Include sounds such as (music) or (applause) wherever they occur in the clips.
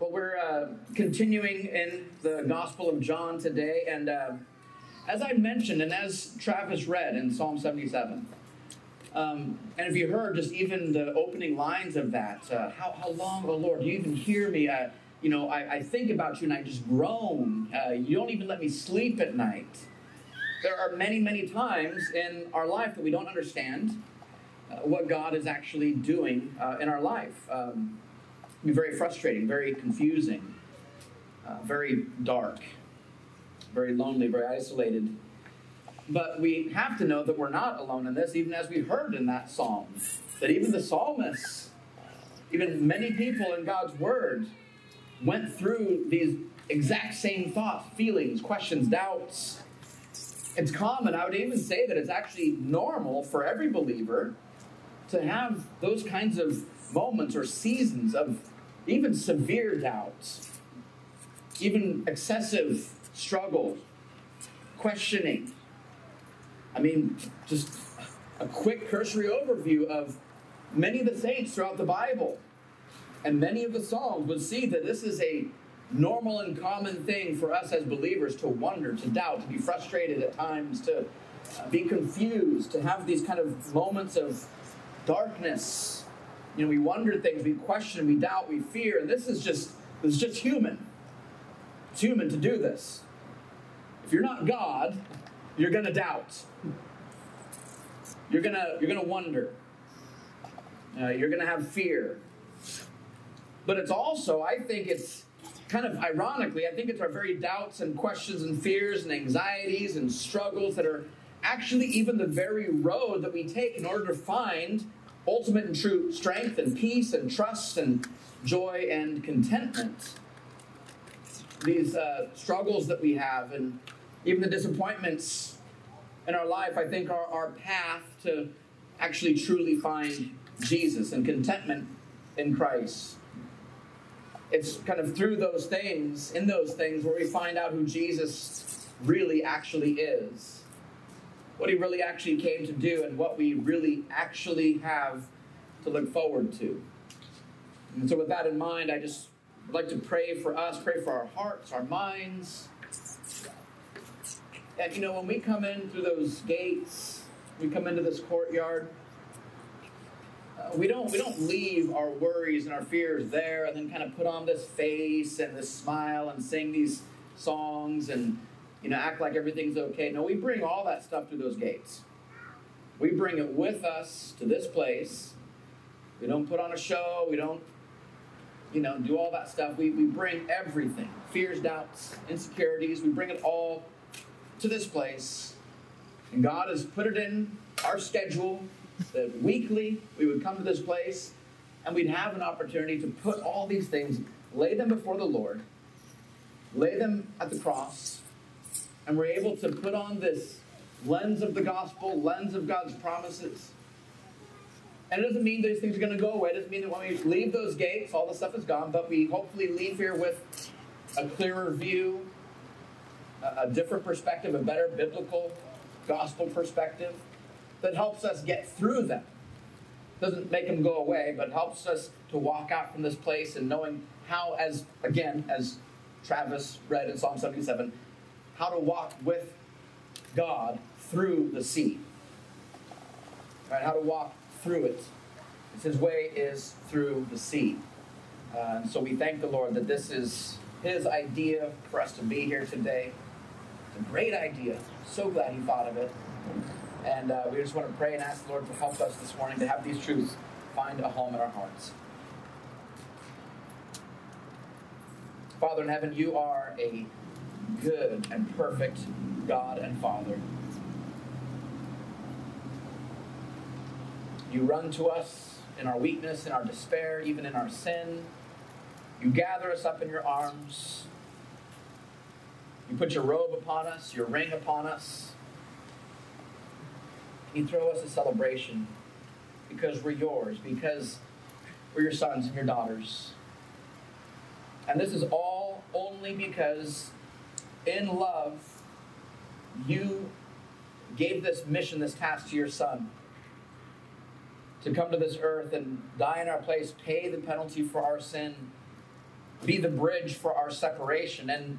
Well, we're uh, continuing in the Gospel of John today, and uh, as I mentioned, and as Travis read in Psalm 77, um, and if you heard just even the opening lines of that, uh, how, how long, oh Lord, do you even hear me? Uh, you know, I, I, think about you and I just groan. Uh, you don't even let me sleep at night. There are many, many times in our life that we don't understand uh, what God is actually doing in our life. Um, be very frustrating, very confusing, uh, very dark, very lonely, very isolated. But we have to know that we're not alone in this, even as we heard in that psalm. That even the psalmists, even many people in God's Word, went through these exact same thoughts, feelings, questions, doubts. It's common, I would even say that it's actually normal for every believer to have those kinds of moments or seasons of even severe doubts, even excessive struggle, questioning. I mean, just a quick cursory overview of many of the saints throughout the Bible and many of the Psalms would see that this is a normal and common thing for us as believers to wonder, to doubt, to be frustrated at times, to be confused, to have these kind of moments of darkness. You know, we wonder things, we question, we doubt, we fear, and this is just this is just human. It's human to do this. If you're not God, you're gonna doubt. You're gonna you're gonna wonder. Uh, you're gonna have fear. But it's also, I think it's kind of ironically, I think it's our very doubts and questions and fears and anxieties and struggles that are actually even the very road that we take in order to find ultimate and true strength and peace and trust and joy and contentment. These uh, struggles that we have and even the disappointments in our life, I think, are our path to actually truly find Jesus and contentment in Christ. It's kind of through those things, in those things, where we find out who Jesus really actually is what he really actually came to do and what we really actually have to look forward to. And so, with that in mind, I just would like to pray for us, pray for our hearts, our minds. And you know, when we come in through those gates, we come into this courtyard. Uh, we don't we don't leave our worries and our fears there, and then kind of put on this face and this smile and sing these songs and you know, act like everything's okay. No, we bring all that stuff through those gates. We bring it with us to this place. We don't put on a show. We don't, you know, do all that stuff. We, we bring everything fears, doubts, insecurities. We bring it all to this place. And God has put it in our schedule that weekly we would come to this place and we'd have an opportunity to put all these things, lay them before the Lord, lay them at the cross, and we're able to put on this lens of the gospel, lens of God's promises. And it doesn't mean these things are going to go away. It doesn't mean that when we leave those gates, all the stuff is gone, but we hopefully leave here with a clearer view, a, different perspective, a better biblical gospel perspective that helps us get through them. Doesn't make them go away, but helps us to walk out from this place and knowing how, as again, as Travis read in Psalm 77, how to walk with God through the sea. Right? How to walk through it. It's his way is through the sea. So we thank the Lord that this is his idea for us to be here today. It's a great idea. So glad he thought of it. And uh, we just want to pray and ask the Lord to help us this morning to have these truths find a home in our hearts. Father in heaven, you are a good and perfect God and Father. You run to us in our weakness, in our despair, even in our sin. You gather us up in your arms. You put your robe upon us, your ring upon us. You throw us a celebration because we're yours, because we're your sons and your daughters. And this is all only because in love, you gave this mission, this task to your son to come to this earth and die in our place, pay the penalty for our sin, be the bridge for our separation. And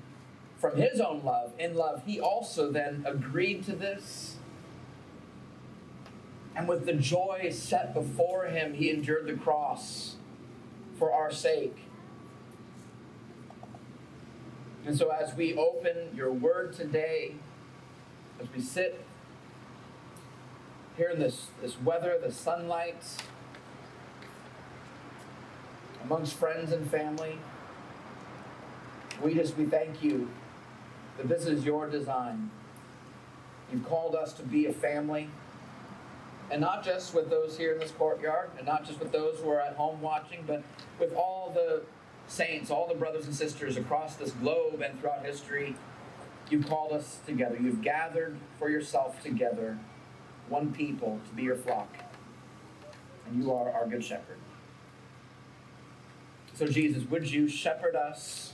from his own love, in love, he also then agreed to this. And with the joy set before him, he endured the cross for our sake. And so, as we open your word today, as we sit here in this, this weather, the sunlight, amongst friends and family, we just we thank you that this is your design. You've called us to be a family, and not just with those here in this courtyard, and not just with those who are at home watching, but with all the saints, all the brothers and sisters across this globe and throughout history. You've called us together. You've gathered for yourself together, one people, to be your flock. And you are our good shepherd. So, Jesus, would you shepherd us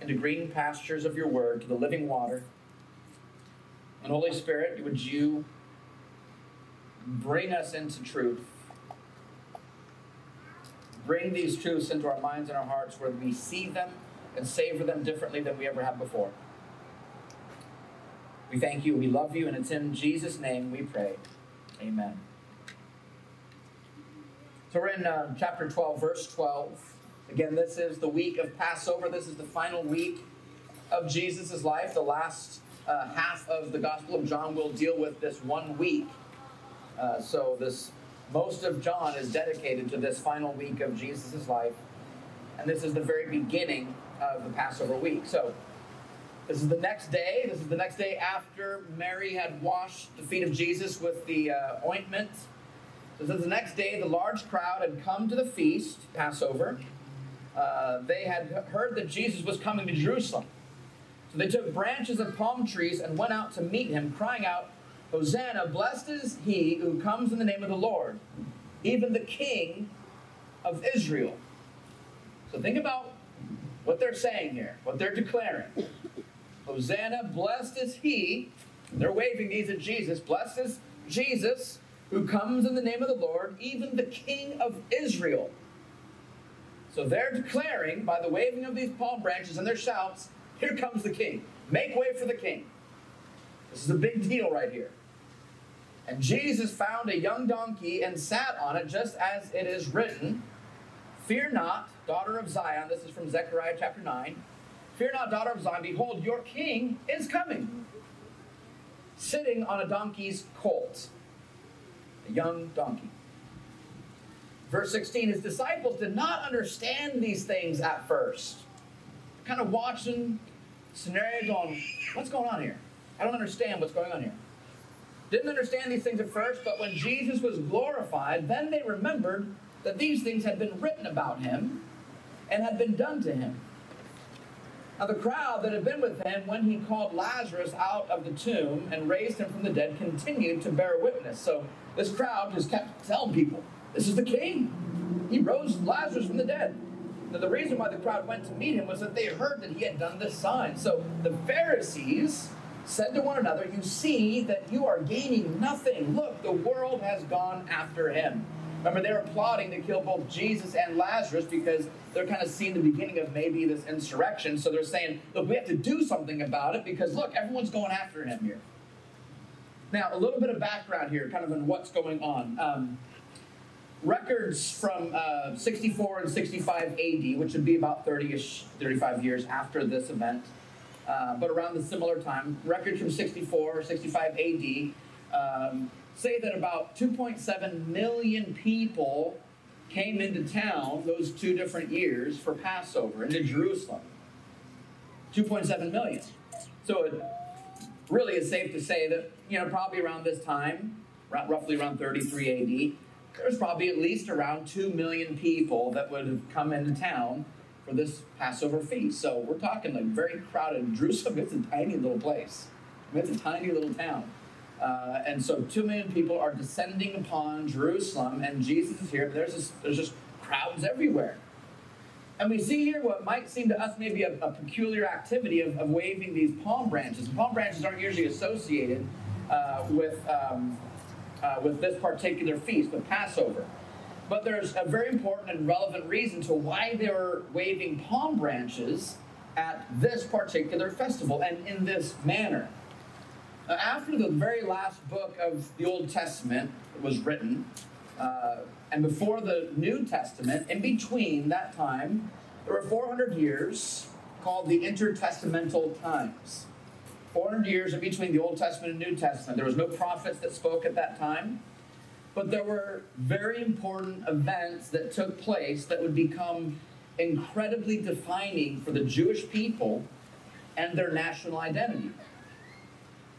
into green pastures of your word, to the living water? And Holy Spirit, would you bring us into truth? Bring these truths into our minds and our hearts where we see them and savor them differently than we ever have before. We thank you, we love you, and it's in Jesus' name we pray. Amen. So we're in uh, chapter 12, verse 12. Again, this is the week of Passover. This is the final week of Jesus' life. The last uh, half of the Gospel of John will deal with this one week. Uh, so this most of John is dedicated to this final week of Jesus' life. And this is the very beginning of the Passover week. So this is the next day. This is the next day after Mary had washed the feet of Jesus with the uh, ointment. So this is the next day. The large crowd had come to the feast, Passover. Uh, they had heard that Jesus was coming to Jerusalem. So they took branches of palm trees and went out to meet him, crying out, Hosanna, blessed is he who comes in the name of the Lord, even the King of Israel. So think about what they're saying here, what they're declaring. Hosanna, blessed is he. They're waving these at Jesus. Blessed is Jesus who comes in the name of the Lord, even the King of Israel. So they're declaring by the waving of these palm branches and their shouts, Here comes the king. Make way for the king. This is a big deal right here. And Jesus found a young donkey and sat on it, just as it is written Fear not, daughter of Zion. This is from Zechariah chapter 9. Fear not, daughter of Zion. Behold, your king is coming, sitting on a donkey's colt, a young donkey. Verse 16 His disciples did not understand these things at first. Kind of watching scenario going, What's going on here? I don't understand what's going on here. Didn't understand these things at first, but when Jesus was glorified, then they remembered that these things had been written about him and had been done to him. Now, the crowd that had been with him when he called Lazarus out of the tomb and raised him from the dead continued to bear witness. So, this crowd just kept telling people, This is the king. He rose Lazarus from the dead. Now, the reason why the crowd went to meet him was that they heard that he had done this sign. So, the Pharisees said to one another, You see that you are gaining nothing. Look, the world has gone after him. Remember, they were plotting to kill both Jesus and Lazarus because they're kind of seeing the beginning of maybe this insurrection. So they're saying, look, we have to do something about it because, look, everyone's going after him here. Now, a little bit of background here, kind of on what's going on. Um, records from uh, 64 and 65 AD, which would be about 30 ish, 35 years after this event, uh, but around the similar time, records from 64 or 65 AD um, say that about 2.7 million people came into town those two different years for Passover into Jerusalem. 2.7 million. So it really is safe to say that, you know, probably around this time, roughly around 33 AD, there's probably at least around 2 million people that would have come into town for this Passover feast. So we're talking like very crowded. Jerusalem, it's a tiny little place. It's a tiny little town. Uh, and so two million people are descending upon Jerusalem, and Jesus is here. There's just, there's just crowds everywhere. And we see here what might seem to us maybe a, a peculiar activity of, of, waving these palm branches. Palm branches aren't usually associated uh, with, um, uh, with this particular feast, the Passover. But there's a very important and relevant reason to why they were waving palm branches at this particular festival and in this manner. Now, after the very last book of the Old Testament was written, uh, and before the New Testament, in between that time, there were 400 years called the intertestamental times. 400 years in between the Old Testament and New Testament. There was no prophets that spoke at that time, but there were very important events that took place that would become incredibly defining for the Jewish people and their national identity.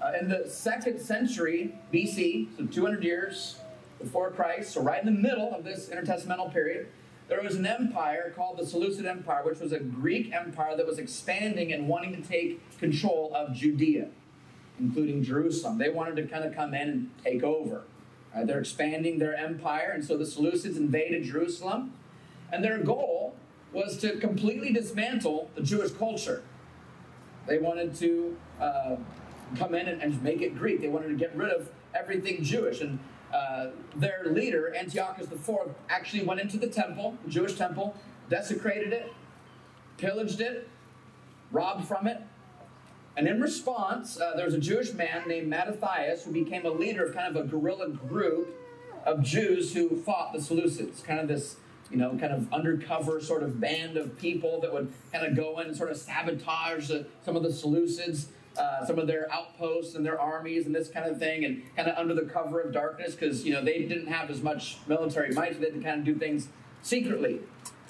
Uh, in the second century BC, so 200 years before Christ, so right in the middle of this intertestamental period, there was an empire called the Seleucid Empire, which was a Greek empire that was expanding and wanting to take control of Judea, including Jerusalem. They wanted to kind of come in and take over. Uh, they're expanding their empire, and so the Seleucids invaded Jerusalem, and their goal was to completely dismantle the Jewish culture. They wanted to uh, come in and, and make it Greek. They wanted to get rid of everything Jewish. And uh, their leader, Antiochus IV, actually went into the temple, the Jewish temple, desecrated it, pillaged it, robbed from it. And in response, uh, there was a Jewish man named Mattathias who became a leader of kind of a guerrilla group of Jews who fought the Seleucids, kind of this, you know, kind of undercover sort of band of people that would kind of go in and sort of sabotage uh, some of the Seleucids uh, some of their outposts and their armies and this kind of thing, and kind of under the cover of darkness because you know they didn't have as much military might, so they had to kind of do things secretly.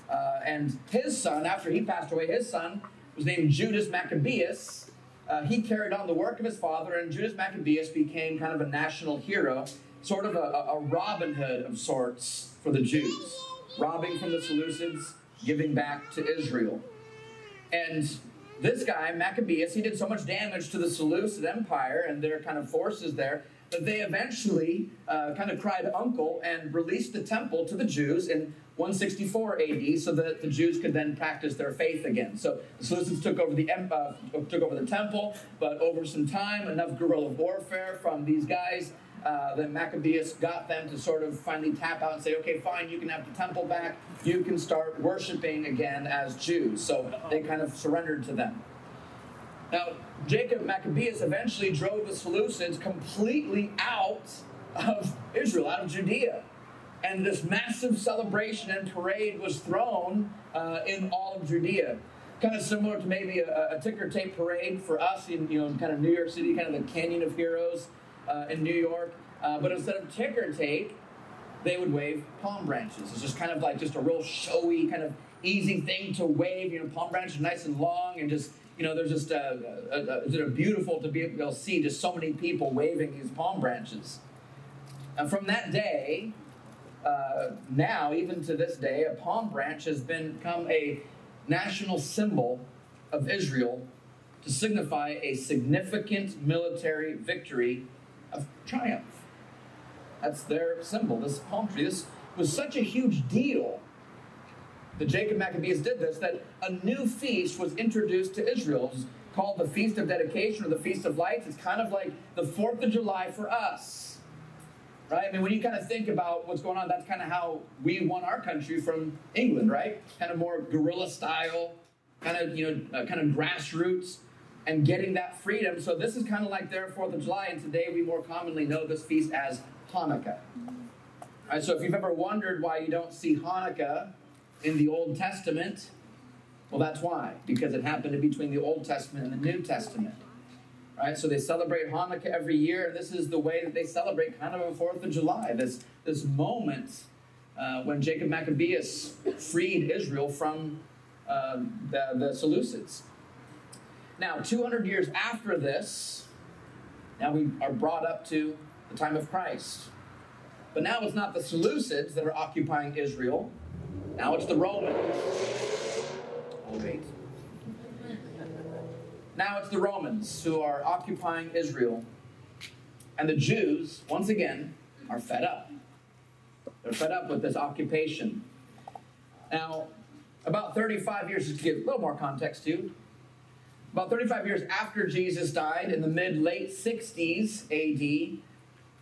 Uh, and his son, after he passed away, his son was named Judas Maccabeus. Uh, he carried on the work of his father, and Judas Maccabeus became kind of a national hero, sort of a, a Robin Hood of sorts for the Jews, robbing from the Seleucids, giving back to Israel. And this guy, Maccabeus, he did so much damage to the Seleucid Empire and their kind of forces there that they eventually uh, kind of cried uncle and released the temple to the Jews in 164 AD so that the Jews could then practice their faith again. So the Seleucids took over the uh, took over the temple, but over some time, enough guerrilla warfare from these guys uh, that Maccabeus got them to sort of finally tap out and say, okay, fine, you can have the temple back. You can start worshiping again as Jews. So they kind of surrendered to them. Now, Jacob Maccabeus eventually drove the Seleucids completely out of Israel, out of Judea. And this massive celebration and parade was thrown uh, in all of Judea. Kind of similar to maybe a, a ticker tape parade for us in you know kind of New York City, kind of the Canyon of Heroes uh, in New York. Uh, but instead of ticker tape, they would wave palm branches. It's just kind of like just a real showy, kind of easy thing to wave. You know, palm branches nice and long, and just you know, there's just uh, uh, beautiful to be able to see just so many people waving these palm branches. And from that day, uh, now even to this day, a palm branch has become a national symbol of Israel to signify a significant military victory of triumph. That's their symbol, this palm tree. This was such a huge deal that Jacob Maccabeus did this that a new feast was introduced to Israel. It's called the Feast of Dedication or the Feast of Lights. It's kind of like the 4th of July for us. Right? I mean, when you kind of think about what's going on, that's kind of how we won our country from England, right? Kind of more guerrilla style, kind of, you know, uh, kind of grassroots and getting that freedom. So this is kind of like their 4th of July, and today we more commonly know this feast as Hanukkah. All right, so if you've ever wondered why you don't see Hanukkah in the Old Testament, well, that's why, because it happened between the Old Testament and the New Testament. Right, so they celebrate Hanukkah every year, and this is the way that they celebrate kind of a Fourth of July. This this moment uh, when Jacob Maccabeus freed Israel from uh, the, the Seleucids. Now, 200 years after this, now we are brought up to the time of Christ. But now it's not the Seleucids that are occupying Israel. Now it's the Romans. Oh, wait. Now it's the Romans who are occupying Israel. And the Jews, once again, are fed up. They're fed up with this occupation. Now, about 35 years, to give a little more context to, about 35 years after Jesus died, in the mid late 60s AD,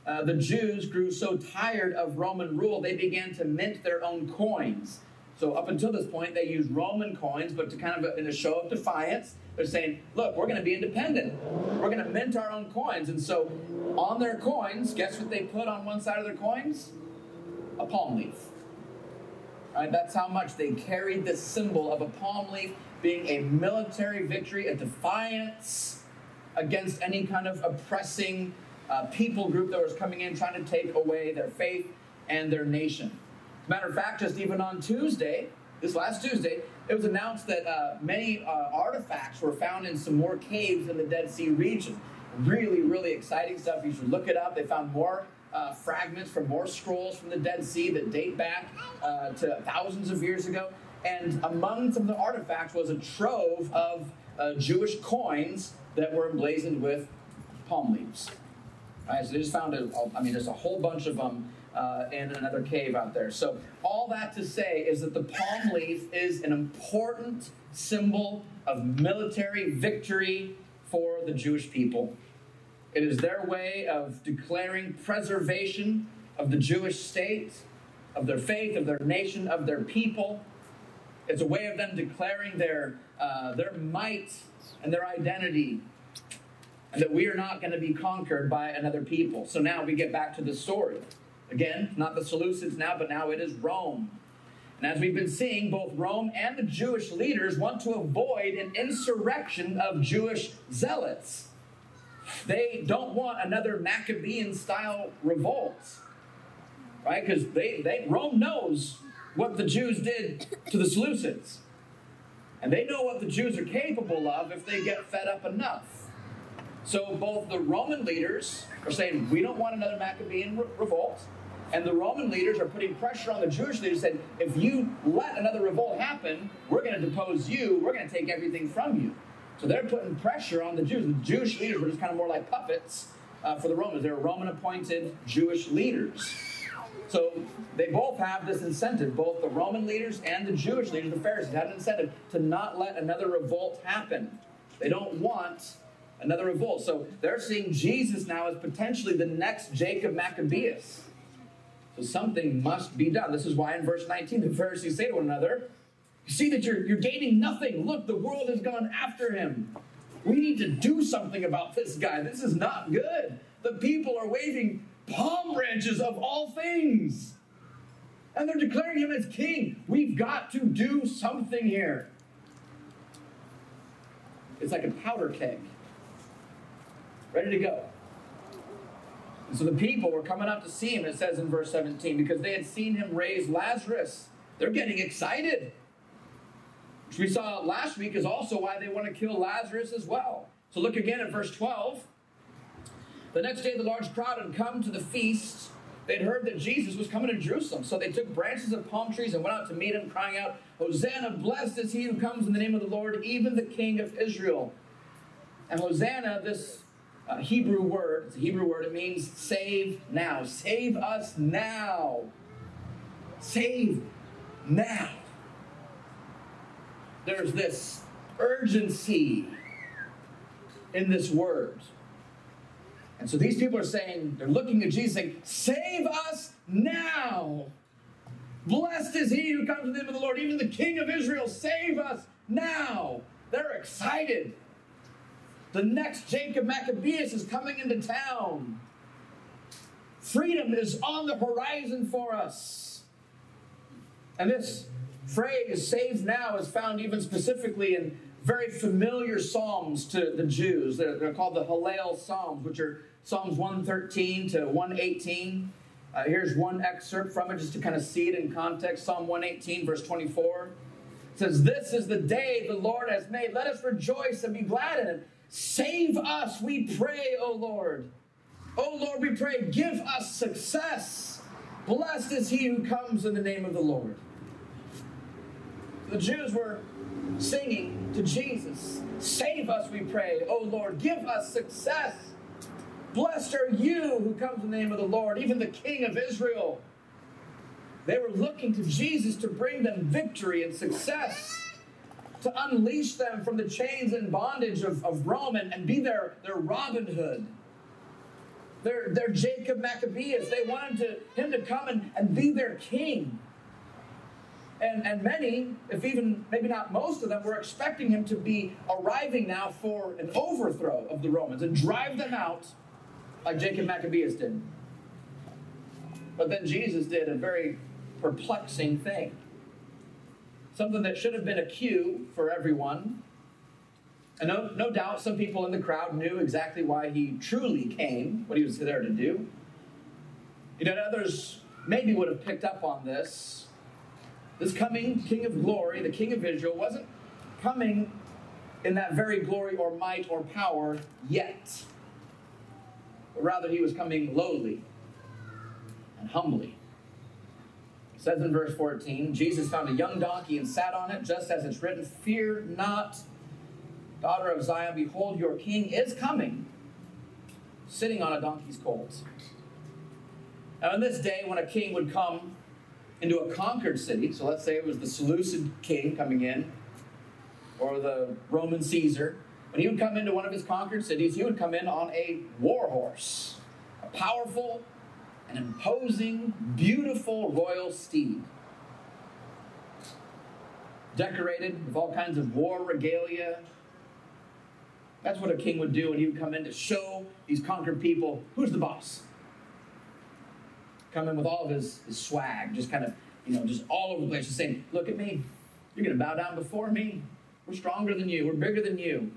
uh, the Jews grew so tired of Roman rule, they began to mint their own coins. So up until this point, they used Roman coins, but to kind of in a show of defiance, they're saying, "Look, we're going to be independent. We're going to mint our own coins." And so, on their coins, guess what they put on one side of their coins? A palm leaf. Right? That's how much they carried the symbol of a palm leaf being a military victory, a defiance against any kind of oppressing uh, people group that was coming in trying to take away their faith and their nation. Matter of fact, just even on Tuesday, this last Tuesday, it was announced that uh, many uh, artifacts were found in some more caves in the Dead Sea region. Really, really exciting stuff. You should look it up. They found more uh, fragments from more scrolls from the Dead Sea that date back uh, to thousands of years ago. And among some of the artifacts was a trove of uh, Jewish coins that were emblazoned with palm leaves. Right, so they just found, a, I mean, there's a whole bunch of them uh, in another cave out there. So, all that to say is that the palm leaf is an important symbol of military victory for the Jewish people. It is their way of declaring preservation of the Jewish state, of their faith, of their nation, of their people. It's a way of them declaring their, uh, their might and their identity and that we are not going to be conquered by another people. So now we get back to the story. Again, not the Seleucids now, but now it is Rome. And as we've been seeing, both Rome and the Jewish leaders want to avoid an insurrection of Jewish zealots. They don't want another Maccabean style revolt, right? Because they, they Rome knows what the Jews did to the Seleucids. And they know what the Jews are capable of if they get fed up enough. So both the Roman leaders are saying, we don't want another Maccabean re- revolt. And the Roman leaders are putting pressure on the Jewish leaders, saying, if you let another revolt happen, we're going to depose you, we're going to take everything from you. So they're putting pressure on the Jews. The Jewish leaders were just kind of more like puppets uh, for the Romans. They were Roman appointed Jewish leaders. So they both have this incentive, both the Roman leaders and the Jewish leaders, the Pharisees, had an incentive to not let another revolt happen. They don't want another revolt. So they're seeing Jesus now as potentially the next Jacob Maccabeus. So something must be done. This is why in verse 19 the Pharisees say to one another, You see that you're, you're gaining nothing. Look, the world has gone after him. We need to do something about this guy. This is not good. The people are waving palm branches of all things. And they're declaring him as king. We've got to do something here. It's like a powder keg ready to go. So the people were coming up to see him, it says in verse 17, because they had seen him raise Lazarus. They're getting excited. Which we saw last week is also why they want to kill Lazarus as well. So look again at verse 12. The next day, the large crowd had come to the feast. They'd heard that Jesus was coming to Jerusalem. So they took branches of palm trees and went out to meet him, crying out, Hosanna, blessed is he who comes in the name of the Lord, even the King of Israel. And Hosanna, this uh, Hebrew word. It's a Hebrew word. It means save now. Save us now. Save now. There's this urgency in this word. And so these people are saying, they're looking at Jesus saying, Save us now. Blessed is he who comes in the name of the Lord, even the King of Israel, save us now. They're excited. The next Jacob Maccabeus is coming into town. Freedom is on the horizon for us. And this phrase, saved now, is found even specifically in very familiar psalms to the Jews. They're, they're called the Hallel Psalms, which are Psalms 113 to 118. Uh, here's one excerpt from it just to kind of see it in context. Psalm 118, verse 24 says, This is the day the Lord has made. Let us rejoice and be glad in it. Save us, we pray, O Lord. O Lord, we pray, give us success. Blessed is he who comes in the name of the Lord. The Jews were singing to Jesus, Save us, we pray. O Lord, give us success. Blessed are you who comes in the name of the Lord, even the King of Israel. They were looking to Jesus to bring them victory and success to unleash them from the chains and bondage of, of Rome and, and be their, their Robin Hood. They're, they're Jacob Maccabeus. They wanted to, him to come and, and be their king. And, and many, if even maybe not most of them, were expecting him to be arriving now for an overthrow of the Romans and drive them out like Jacob Maccabeus did. But then Jesus did a very perplexing thing. Something that should have been a cue for everyone. And no, no doubt some people in the crowd knew exactly why he truly came, what he was there to do. You know, others maybe would have picked up on this. This coming King of glory, the King of Israel, wasn't coming in that very glory or might or power yet. But rather, he was coming lowly and humbly. Says in verse 14 Jesus found a young donkey and sat on it, just as it's written, Fear not, daughter of Zion, behold, your king is coming, sitting on a donkey's colt. Now, in this day, when a king would come into a conquered city, so let's say it was the Seleucid king coming in, or the Roman Caesar, when he would come into one of his conquered cities, he would come in on a war horse, a powerful an imposing, beautiful royal steed. Decorated with all kinds of war regalia. That's what a king would do, and he would come in to show these conquered people who's the boss. Come in with all of his, his swag, just kind of, you know, just all over the place, just saying, Look at me. You're going to bow down before me. We're stronger than you. We're bigger than you.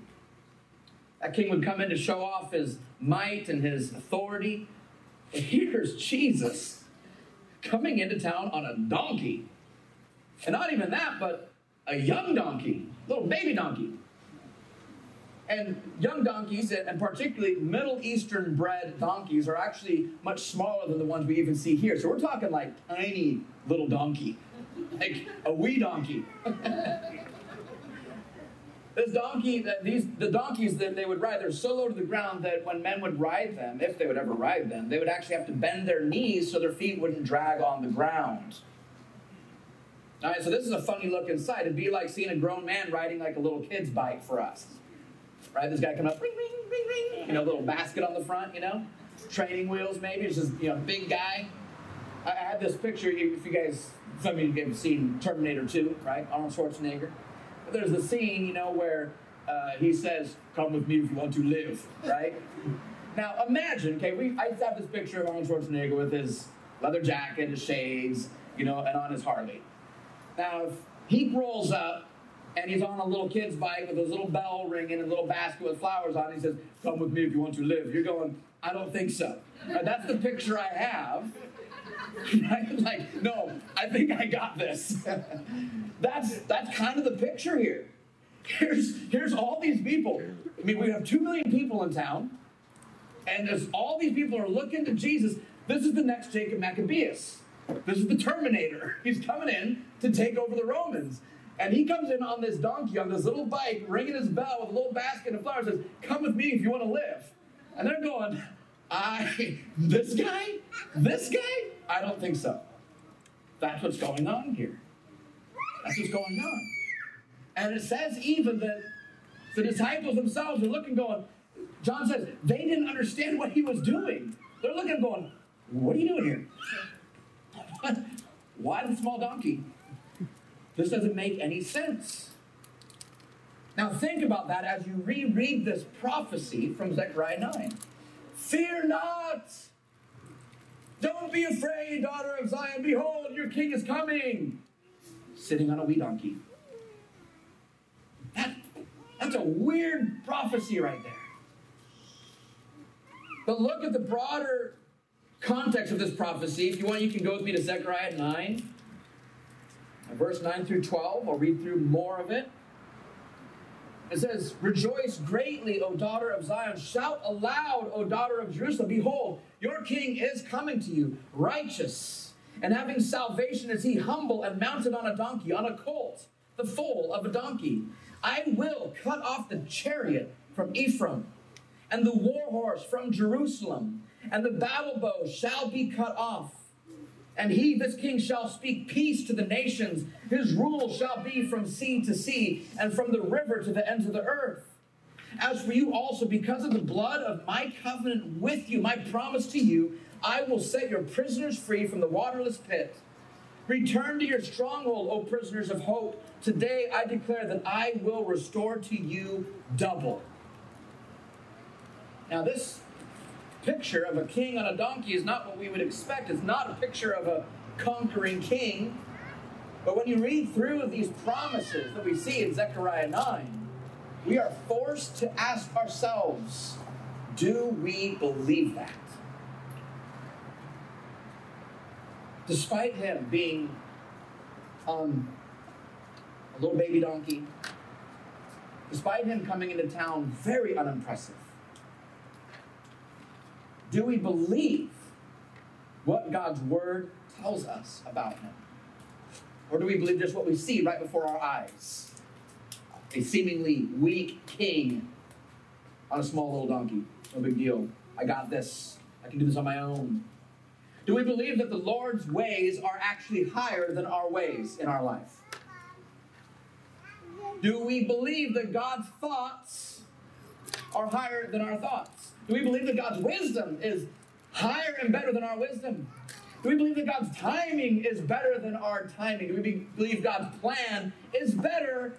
That king would come in to show off his might and his authority. And here's Jesus coming into town on a donkey. And not even that, but a young donkey, a little baby donkey. And young donkeys, and particularly Middle Eastern bred donkeys, are actually much smaller than the ones we even see here. So we're talking like tiny little donkey, like a wee donkey. (laughs) This donkey, uh, these the donkeys that they would ride, they're so low to the ground that when men would ride them, if they would ever ride them, they would actually have to bend their knees so their feet wouldn't drag on the ground. All right, so this is a funny look inside. It'd be like seeing a grown man riding like a little kid's bike for us. Right? This guy coming up, ring, ring, ring, ring. You know, little basket on the front, you know? Training wheels, maybe. It's just, you know, big guy. I had this picture, if you guys, some of you have seen Terminator 2, right? Arnold Schwarzenegger there's the scene, you know, where uh, he says, "Come with me if you want to live," right? now imagine, okay, we I have this picture of Arnold Schwarzenegger with his leather jacket, his shades, you know, and on his Harley. Now if he rolls up and he's on a little kid's bike with his little bell ringing and a little basket with flowers on, he says, "Come with me if you want to live." You're going, "I don't think so." Right, that's the picture I have. (laughs) Like, no, I think I got this. (laughs) that's that's kind of the picture here. Here's here's all these people. I mean, we have two million people in town, and as all these people are looking to Jesus, this is the next Jacob Maccabeus. This is the Terminator. (laughs) He's coming in to take over the Romans. And he comes in on this donkey, on this little bike, ringing his bell with a little basket of flowers, says, Come with me if you want to live. And they're going, I, this guy? This guy? I don't think so. That's what's going on here. That's what's going on. And it says even that the disciples themselves are looking, going, John says, they didn't understand what he was doing. They're looking, going, What are you doing here? (laughs) Why the small donkey? This doesn't make any sense. Now, think about that as you reread this prophecy from Zechariah 9. Fear not. Don't be afraid, daughter of Zion. Behold, your king is coming, sitting on a wee donkey. That, that's a weird prophecy right there. But look at the broader context of this prophecy. If you want, you can go with me to Zechariah 9, verse 9 through 12. I'll read through more of it. It says, Rejoice greatly, O daughter of Zion. Shout aloud, O daughter of Jerusalem. Behold, your king is coming to you, righteous, and having salvation is he humble and mounted on a donkey, on a colt, the foal of a donkey. I will cut off the chariot from Ephraim, and the war horse from Jerusalem, and the battle bow shall be cut off and he, this king, shall speak peace to the nations. His rule shall be from sea to sea, and from the river to the ends of the earth. As for you also, because of the blood of my covenant with you, my promise to you, I will set your prisoners free from the waterless pit. Return to your stronghold, O prisoners of hope. Today I declare that I will restore to you double. Now, this picture of a king on a donkey is not what we would expect. It's not a picture of a conquering king. But when you read through these promises that we see in Zechariah 9, we are forced to ask ourselves do we believe that? Despite him being on a little baby donkey, despite him coming into town very unimpressive, do we believe what God's word tells us about him? Or do we believe just what we see right before our eyes? A seemingly weak king on a small little donkey. No big deal. I got this. I can do this on my own. Do we believe that the Lord's ways are actually higher than our ways in our life? Do we believe that God's thoughts are higher than our thoughts? Do we believe that God's wisdom is higher and better than our wisdom? Do we believe that God's timing is better than our timing? Do we believe God's plan is better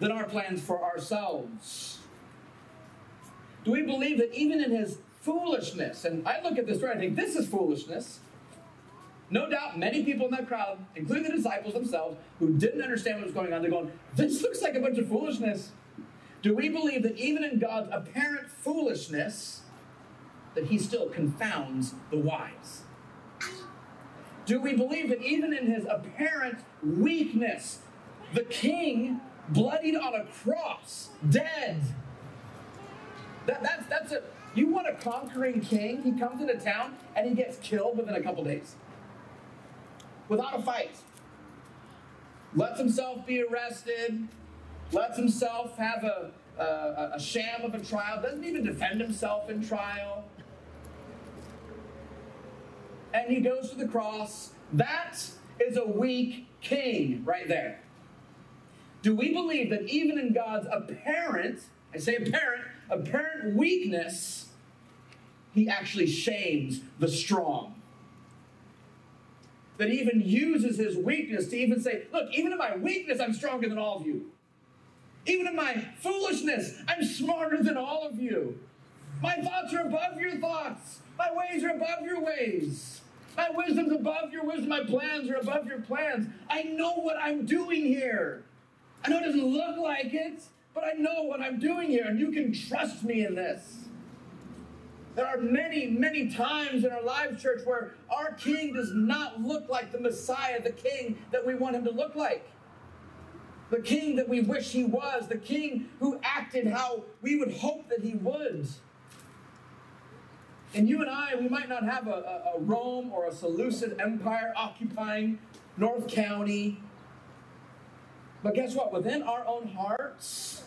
than our plans for ourselves? Do we believe that even in his foolishness, and I look at this right, I think this is foolishness. No doubt many people in that crowd, including the disciples themselves, who didn't understand what was going on, they're going, This looks like a bunch of foolishness. Do we believe that even in God's apparent foolishness, that he still confounds the wise? Do we believe that even in his apparent weakness, the king bloodied on a cross, dead? That, that's, that's a, you want a conquering king? He comes into town and he gets killed within a couple days without a fight. Lets himself be arrested, lets himself have a, a, a sham of a trial, doesn't even defend himself in trial. And he goes to the cross. That is a weak king right there. Do we believe that even in God's apparent, I say apparent, apparent weakness, he actually shames the strong? That even uses his weakness to even say, Look, even in my weakness, I'm stronger than all of you. Even in my foolishness, I'm smarter than all of you. My thoughts are above your thoughts. My ways are above your ways. My wisdom's above your wisdom. My plans are above your plans. I know what I'm doing here. I know it doesn't look like it, but I know what I'm doing here, and you can trust me in this. There are many, many times in our lives, church, where our king does not look like the Messiah, the king that we want him to look like the king that we wish he was, the king who acted how we would hope that he would. And you and I, we might not have a, a, a Rome or a Seleucid empire occupying North County. But guess what? Within our own hearts,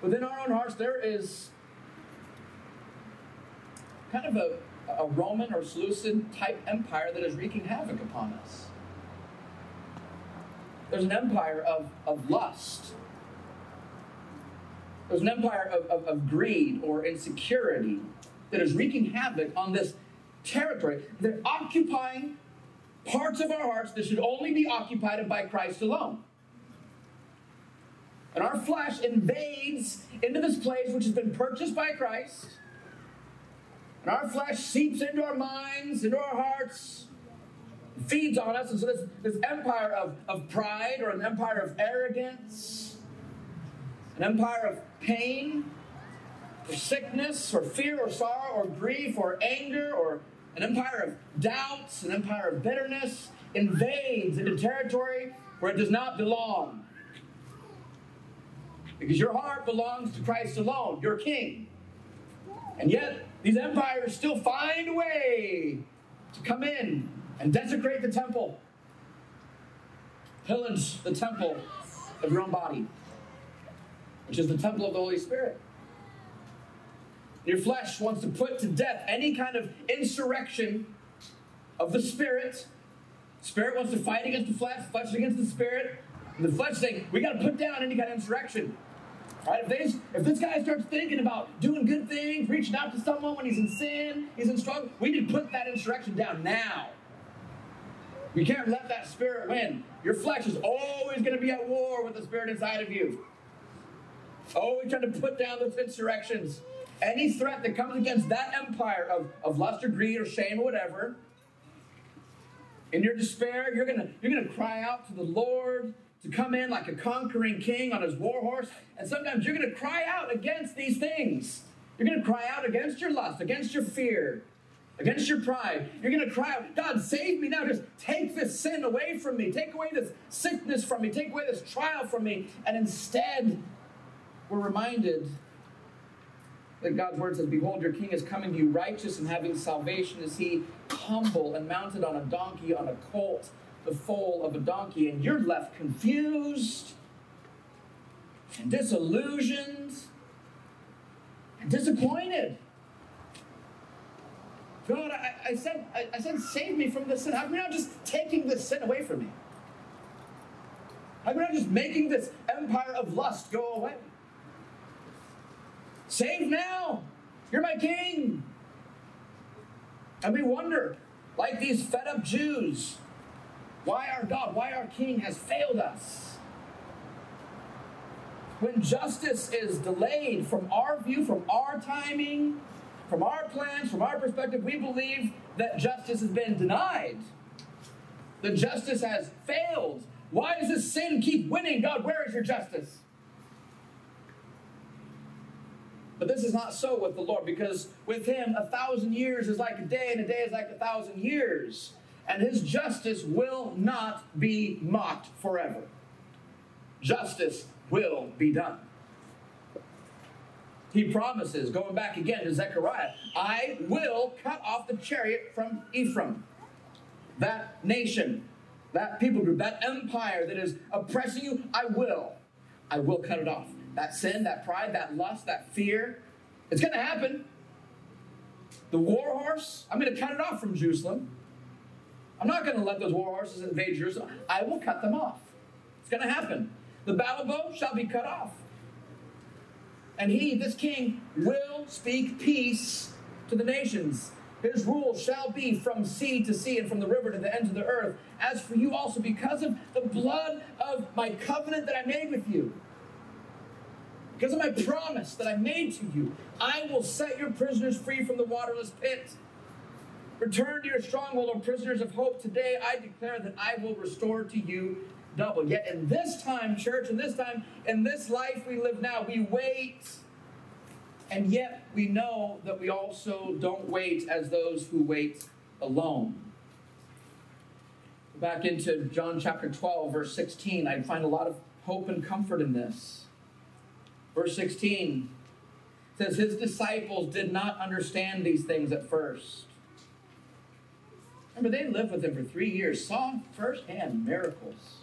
within our own hearts, there is kind of a, a Roman or Seleucid type empire that is wreaking havoc upon us. There's an empire of, of lust. There's an empire of, of, of greed or insecurity that is wreaking havoc on this territory. They're occupying parts of our hearts that should only be occupied by Christ alone. And our flesh invades into this place which has been purchased by Christ. And our flesh seeps into our minds, into our hearts, feeds on us. And so this, this empire of, of pride or an empire of arrogance, an empire of pain, or sickness, or fear, or sorrow, or grief, or anger, or an empire of doubts, an empire of bitterness invades into territory where it does not belong. Because your heart belongs to Christ alone, your king. And yet, these empires still find a way to come in and desecrate the temple, pillage the temple of your own body, which is the temple of the Holy Spirit. Your flesh wants to put to death any kind of insurrection of the spirit. Spirit wants to fight against the flesh, flesh against the spirit. And the flesh saying, we got to put down any kind of insurrection. Right? If, they, if this guy starts thinking about doing good things, reaching out to someone when he's in sin, he's in struggle, we need to put that insurrection down now. You can't let that spirit win. Your flesh is always going to be at war with the spirit inside of you. Always trying to put down those insurrections. Any threat that comes against that empire of, of lust or greed or shame or whatever, in your despair, you're gonna you're gonna cry out to the Lord to come in like a conquering king on his war horse. And sometimes you're gonna cry out against these things. You're gonna cry out against your lust, against your fear, against your pride. You're going to cry out, God, save me now. Just take this sin away from me. Take away this sickness from me. Take away this trial from me. And instead, we're reminded that God's word says, Behold, your king is coming to you righteous and having salvation. Is he humble and mounted on a donkey, on a colt, the foal of a donkey? And you're left confused and disillusioned and disappointed. God, I, I said, I, I, said, save me from this sin. How come you're not just taking this sin away from me? How come you're not just making this empire of lust go away? Save now. You're my king. And we wonder, like these fed up Jews, why our God, why our king has failed us. When justice is delayed from our view, from our timing, from our plans, from our perspective, we believe that justice has been denied. The justice has failed. Why does this sin keep winning? God, where is your justice? But this is not so with the Lord, because with Him, a thousand years is like a day, and a day is like a thousand years. And His justice will not be mocked forever. Justice will be done he promises, going back again to Zechariah, I will cut off the chariot from Ephraim. That nation, that people group, that empire that is oppressing you, I will. I will cut it off. That sin, that pride, that lust, that fear, it's going to happen. The war horse, I'm going to cut it off from Jerusalem. I'm not going to let those war horses invade Jerusalem. I will cut them off. It's going to happen. The battle bow shall be cut off. And he, this king, will speak peace to the nations. His rule shall be from sea to sea and from the river to the ends of the earth. As for you also, because of the blood of my covenant that I made with you, because of my promise that I made to you, I will set your prisoners free from the waterless pit. Return to your stronghold, O prisoners of hope. Today I declare that I will restore to you double. Yet in this time, church, in this time, in this life we live now, we wait. And yet we know that we also don't wait as those who wait alone. Back into John chapter 12, verse 16, I find a lot of hope and comfort in this. Verse 16 says, His disciples did not understand these things at first. Remember, they lived with him for three years, saw firsthand miracles.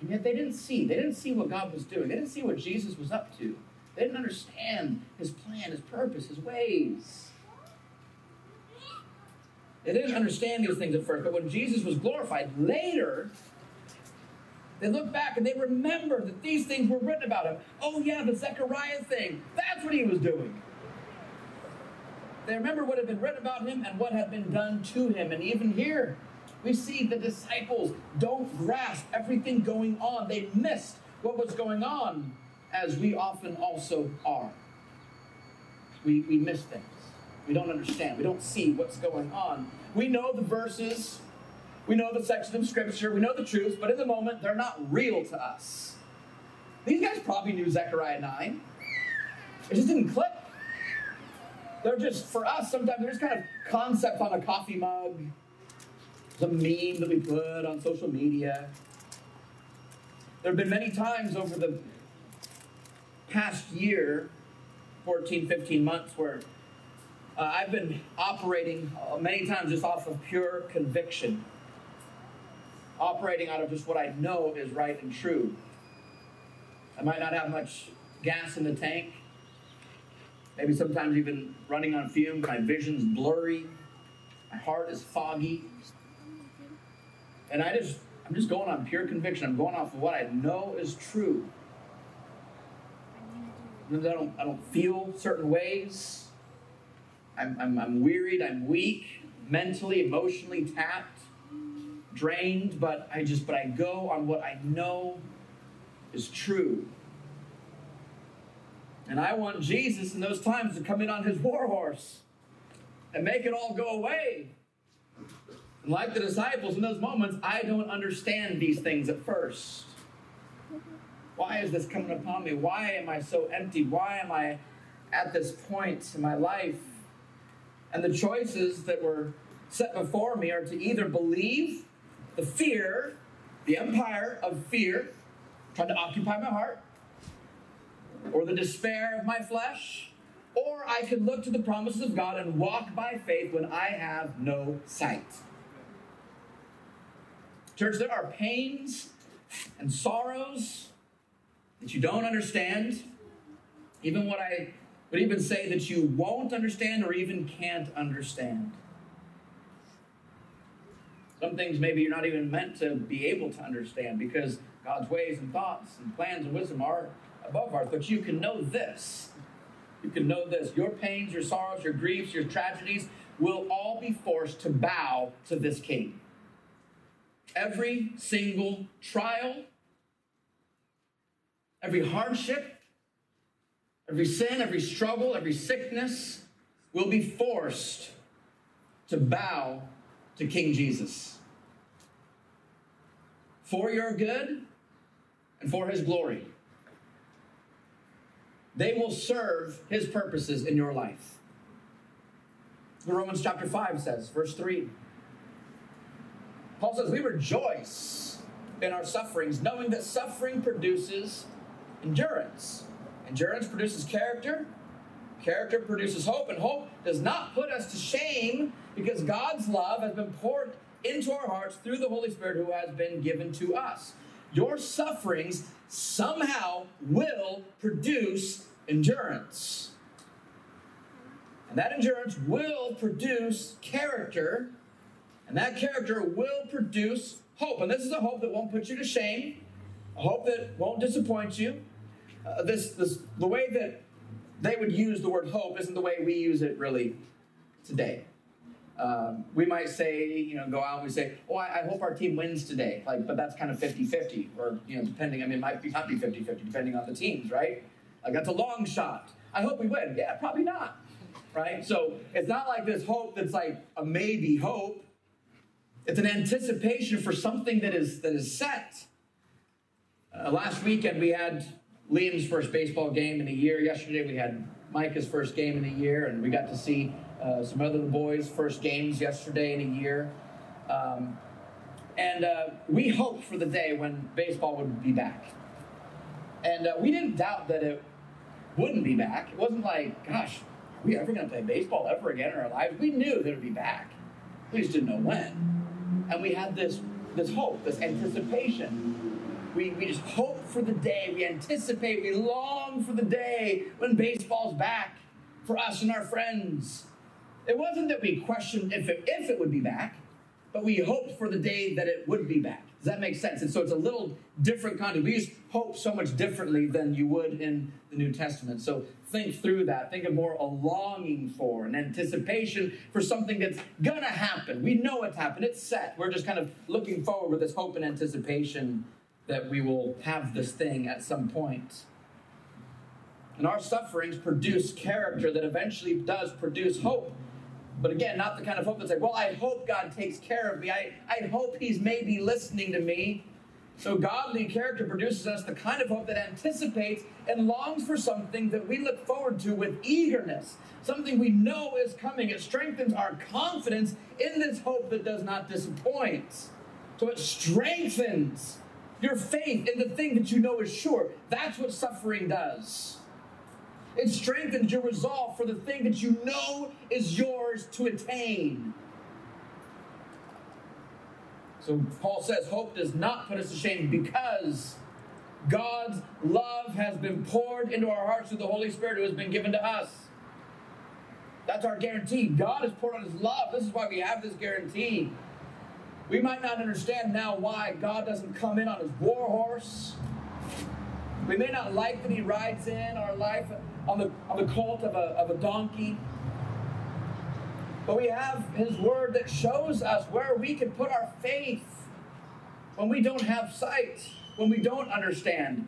And yet they didn't see. They didn't see what God was doing. They didn't see what Jesus was up to. They didn't understand his plan, his purpose, his ways. They didn't understand these things at first, but when Jesus was glorified later, they look back and they remember that these things were written about him. Oh, yeah, the Zechariah thing. That's what he was doing. They remember what had been written about him and what had been done to him. And even here, we see the disciples don't grasp everything going on. They missed what was going on, as we often also are. We, we miss things. We don't understand. We don't see what's going on. We know the verses, we know the sections of Scripture, we know the truths, but in the moment, they're not real to us. These guys probably knew Zechariah 9. It just didn't click. They're just, for us, sometimes they're just kind of concepts on a coffee mug the meme that we put on social media. There have been many times over the past year, 14, 15 months, where uh, I've been operating uh, many times just off of pure conviction, operating out of just what I know is right and true. I might not have much gas in the tank, maybe sometimes even running on fumes, my vision's blurry, my heart is foggy. And I just, I'm just going on pure conviction. I'm going off of what I know is true. I don't, I don't feel certain ways. I'm, I'm, I'm wearied, I'm weak, mentally, emotionally tapped, drained, but I just, but I go on what I know is true. And I want Jesus in those times to come in on his war horse and make it all go away. And like the disciples in those moments, I don't understand these things at first. Why is this coming upon me? Why am I so empty? Why am I at this point in my life? And the choices that were set before me are to either believe the fear, the empire of fear, trying to occupy my heart, or the despair of my flesh, or I could look to the promises of God and walk by faith when I have no sight. Church, there are pains and sorrows that you don't understand, even what I would even say that you won't understand or even can't understand. Some things maybe you're not even meant to be able to understand because God's ways and thoughts and plans and wisdom are above you can know this. You can know this. Your pains, your sorrows, your griefs, your tragedies will all be forced to bow to this king. Every single trial, every hardship, every sin, every struggle, every sickness will be forced to bow to King Jesus. For your good and for his glory. They will serve his purposes in your life. Romans chapter 5 says, verse 3. Paul says, We rejoice in our sufferings, knowing that suffering produces endurance. Endurance produces character. Character produces hope, and hope does not put us to shame because God's love has been poured into our hearts through the Holy Spirit who has been given to us. Your sufferings somehow will produce endurance. And that endurance will produce character, and that character will produce hope. And this is a hope that won't put you to shame, a hope that won't disappoint you. Uh, this, this, the way that they would use the word hope isn't the way we use it really today. Um, we might say, you know, go out and we say, oh, I, I, hope our team wins today. Like, but that's kind of 50 50, or, you know, depending, I mean, it might be, not be 50 50, depending on the teams, right? Like, that's a long shot. I hope we win. Yeah, probably not, right? So it's not like this hope that's like a maybe hope. It's an anticipation for something that is that is set. Uh, last weekend we had Liam's first baseball game in a year. Yesterday we had Micah's first game in a year, and we got to see uh, some other boys' first games yesterday in a year. Um, and uh, we hoped for the day when baseball would be back. And uh, we didn't doubt that it wouldn't be back. It wasn't like, gosh, are we ever going to play baseball ever again in our lives? We knew that it would be back. We just didn't know when. And we had this, this hope, this anticipation. We, we just hope for the day. We anticipate, we long for the day when baseball's back for us and our friends. It wasn't that we questioned if it, if it would be back, but we hoped for the day that it would be back. Does that make sense? And so it's a little different kind of, we use hope so much differently than you would in the New Testament. So think through that. Think of more a longing for, an anticipation for something that's gonna happen. We know it's happened, it's set. We're just kind of looking forward with this hope and anticipation that we will have this thing at some point. And our sufferings produce character that eventually does produce hope. But again, not the kind of hope that's like, well, I hope God takes care of me. I, I hope He's maybe listening to me. So, godly character produces us the kind of hope that anticipates and longs for something that we look forward to with eagerness, something we know is coming. It strengthens our confidence in this hope that does not disappoint. So, it strengthens your faith in the thing that you know is sure. That's what suffering does. It strengthens your resolve for the thing that you know is yours to attain. So Paul says, hope does not put us to shame because God's love has been poured into our hearts through the Holy Spirit who has been given to us. That's our guarantee. God has poured out his love. This is why we have this guarantee. We might not understand now why God doesn't come in on his war horse We may not like that he rides in our life on the, on the colt of a, of a donkey. But we have his word that shows us where we can put our faith when we don't have sight, when we don't understand.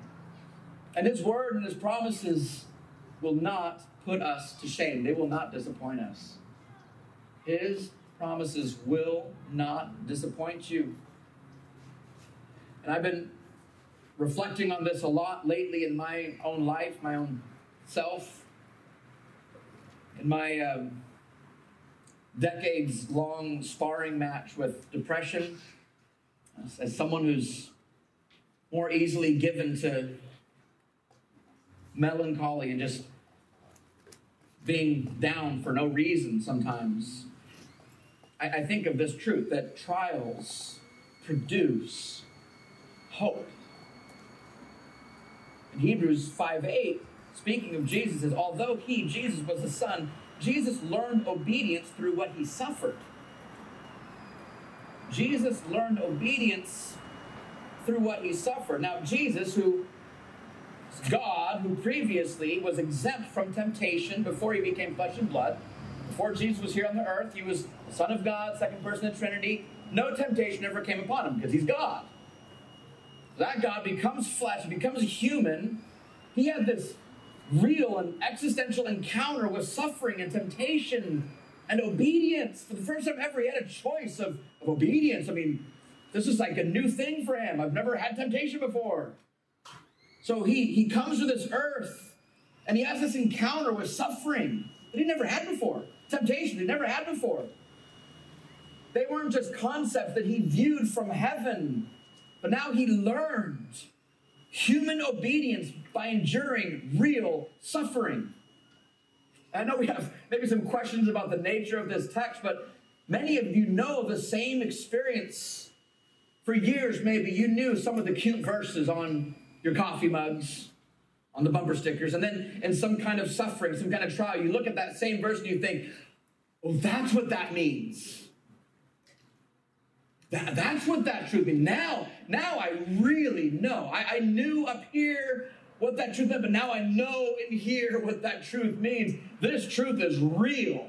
And his word and his promises will not put us to shame, they will not disappoint us. His promises will not disappoint you. And I've been reflecting on this a lot lately in my own life, my own self, in my um, decades long sparring match with depression. As someone who's more easily given to melancholy and just being down for no reason sometimes, I, I think of this truth that trials produce hope. Hebrews 5 8, speaking of Jesus, says, although he, Jesus, was the Son, Jesus learned obedience through what he suffered. Jesus learned obedience through what he suffered. Now, Jesus, who God, who previously was exempt from temptation before he became flesh and blood, before Jesus was here on the earth, he was the Son of God, second person of the Trinity. No temptation ever came upon him because he's God. That God becomes flesh, becomes human. He had this real and existential encounter with suffering and temptation and obedience. For the first time ever, he had a choice of, of obedience. I mean, this is like a new thing for him. I've never had temptation before. So he, he comes to this earth and he has this encounter with suffering that he never had before, temptation he never had before. They weren't just concepts that he viewed from heaven, but now he learned human obedience by enduring real suffering. I know we have maybe some questions about the nature of this text, but many of you know the same experience. For years, maybe you knew some of the cute verses on your coffee mugs, on the bumper stickers, and then in some kind of suffering, some kind of trial, you look at that same verse and you think, oh, that's what that means. That, that's what that truth means. Now, now I really know. I, I knew up here what that truth meant, but now I know in here what that truth means. This truth is real.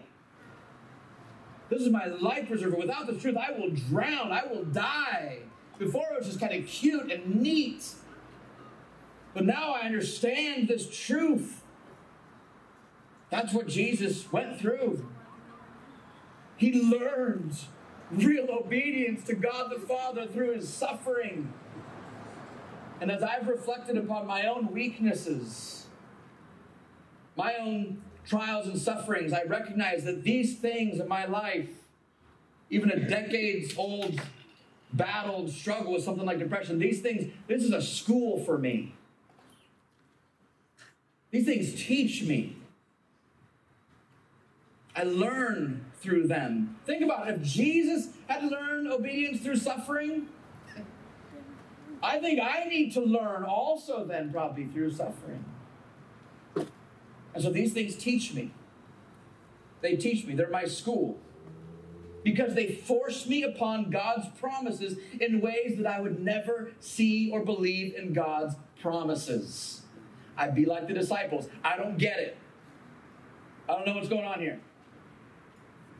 This is my life preserver. Without this truth, I will drown. I will die. Before it was just kind of cute and neat. But now I understand this truth. That's what Jesus went through. He learned real obedience to God the Father through his suffering. And as I've reflected upon my own weaknesses, my own trials and sufferings, I recognize that these things in my life, even a decades old battled struggle with something like depression, these things, this is a school for me. These things teach me. I learn through them. Think about it. If Jesus had learned obedience through suffering, I think I need to learn also then, probably through suffering. And so these things teach me. They teach me. They're my school. Because they force me upon God's promises in ways that I would never see or believe in God's promises. I'd be like the disciples. I don't get it. I don't know what's going on here.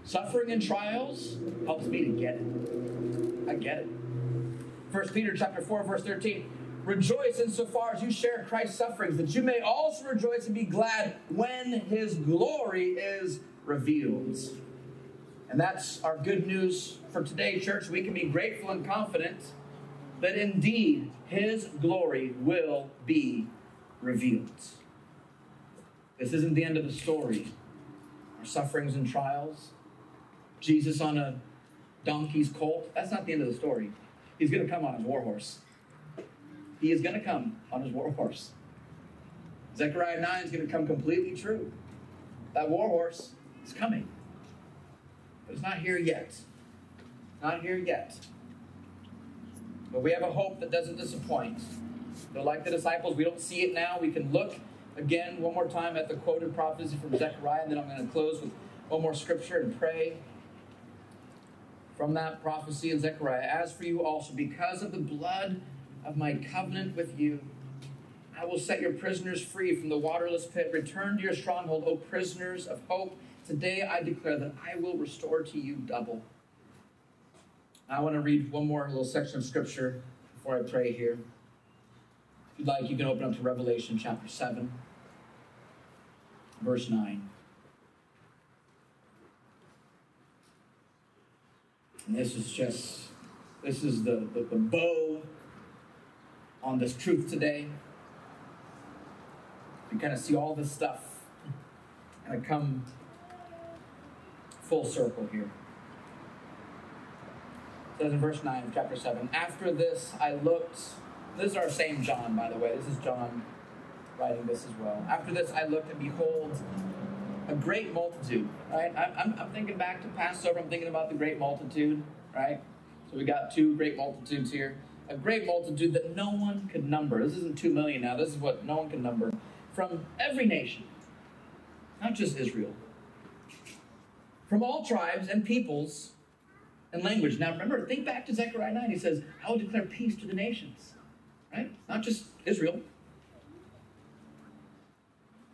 Suffering and trials helps me to get it. I get it. First Peter chapter 4, verse 13. Rejoice insofar as you share Christ's sufferings, that you may also rejoice and be glad when his glory is revealed. And that's our good news for today, church. We can be grateful and confident that indeed his glory will be revealed. This isn't the end of the story. Our sufferings and trials, Jesus on a donkey's colt. That's not the end of the story. He's going to come on his war horse. He is going to come on his war horse. Zechariah 9 is going to come completely true. That war horse is coming. But it's not here yet. Not here yet. But we have a hope that doesn't disappoint. So, like the disciples, we don't see it now. We can look again one more time at the quoted prophecy from Zechariah, and then I'm going to close with one more scripture and pray from that prophecy in Zechariah. As for you also, because of the blood of my covenant with you, I will set your prisoners free from the waterless pit. Return to your stronghold, O prisoners of hope. Today I declare that I will restore to you double. I want to read one more little section of scripture before I pray here. If you'd like, you can open up to Revelation chapter 7, verse 9. And this is just, this is the, the, the bow on this truth today. You kind of see all this stuff kind of come full circle here. It says in verse 9 of chapter 7 After this I looked, this is our same John, by the way. This is John writing this as well. After this I looked, and behold, a great multitude. Right? I'm, I'm thinking back to Passover, I'm thinking about the great multitude, right? So we got two great multitudes here. A great multitude that no one could number. This isn't two million now, this is what no one can number. From every nation, not just Israel from all tribes and peoples and language. Now remember, think back to Zechariah 9. He says, I will declare peace to the nations. Right? Not just Israel.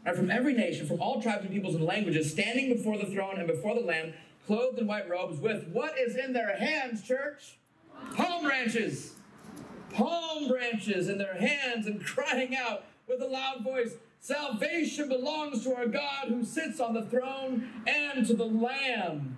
Right, from every nation, from all tribes and peoples and languages, standing before the throne and before the Lamb, clothed in white robes, with what is in their hands, church? Palm branches. Palm branches in their hands and crying out with a loud voice, Salvation belongs to our God who sits on the throne and to the Lamb.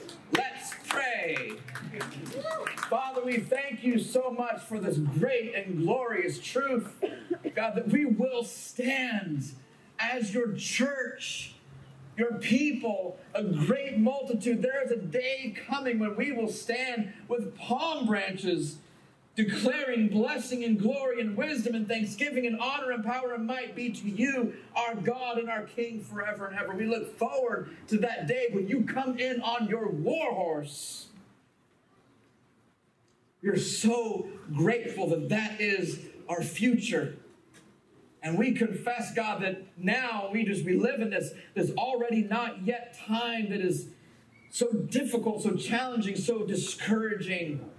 let's pray. Father, we thank you so much for this great and glorious truth, God, that we will stand as your church, your people, a great multitude. There is a day coming when we will stand with palm branches declaring blessing and glory and wisdom and thanksgiving and honor and power and might be to you, our God and our King, forever and ever. We look forward to that day when you come in on your war horse. We're so grateful that that is our future. And we confess, God, that now we just we live in this, this already not yet time that is so difficult, so challenging, so discouraging.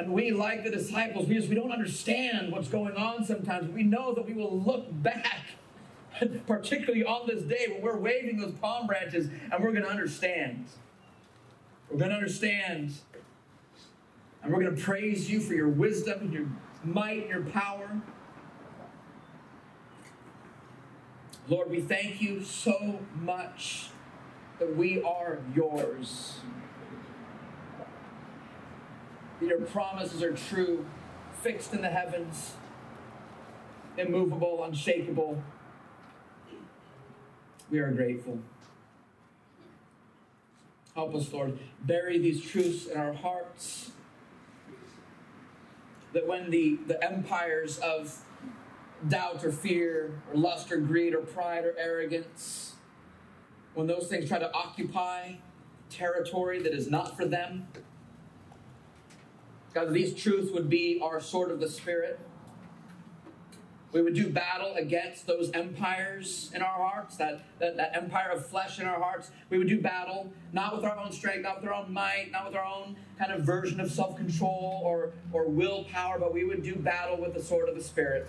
And we, like the disciples, we just we don't understand what's going on sometimes. We know that we will look back, (laughs) particularly on this day when we're waving those palm branches, and we're going to understand. We're going to understand. And we're going to praise you for your wisdom and your might and your power. Lord, we thank you so much that we are yours that your promises are true, fixed in the heavens, immovable, unshakable. We are grateful. Help us, Lord, bury these truths in our hearts. That when the, the empires of doubt or fear or lust or greed or pride or arrogance, when those things try to occupy territory that is not for them, God, these truths would be our sword of the Spirit. We would do battle against those empires in our hearts, that, that, that, empire of flesh in our hearts. We would do battle not with our own strength, not with our own might, not with our own kind of version of self control or, or willpower, but we would do battle with the sword of the Spirit.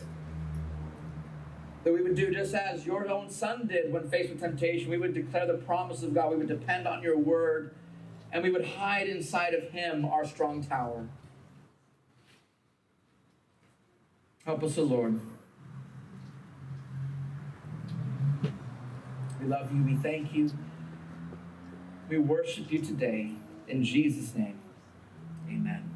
That we would do just as your own son did when faced with temptation. We would declare the promises of God. We would depend on your word, and we would hide inside of him our strong tower. Help us, O Lord. We love you. We thank you. We worship you today. In Jesus' name, amen.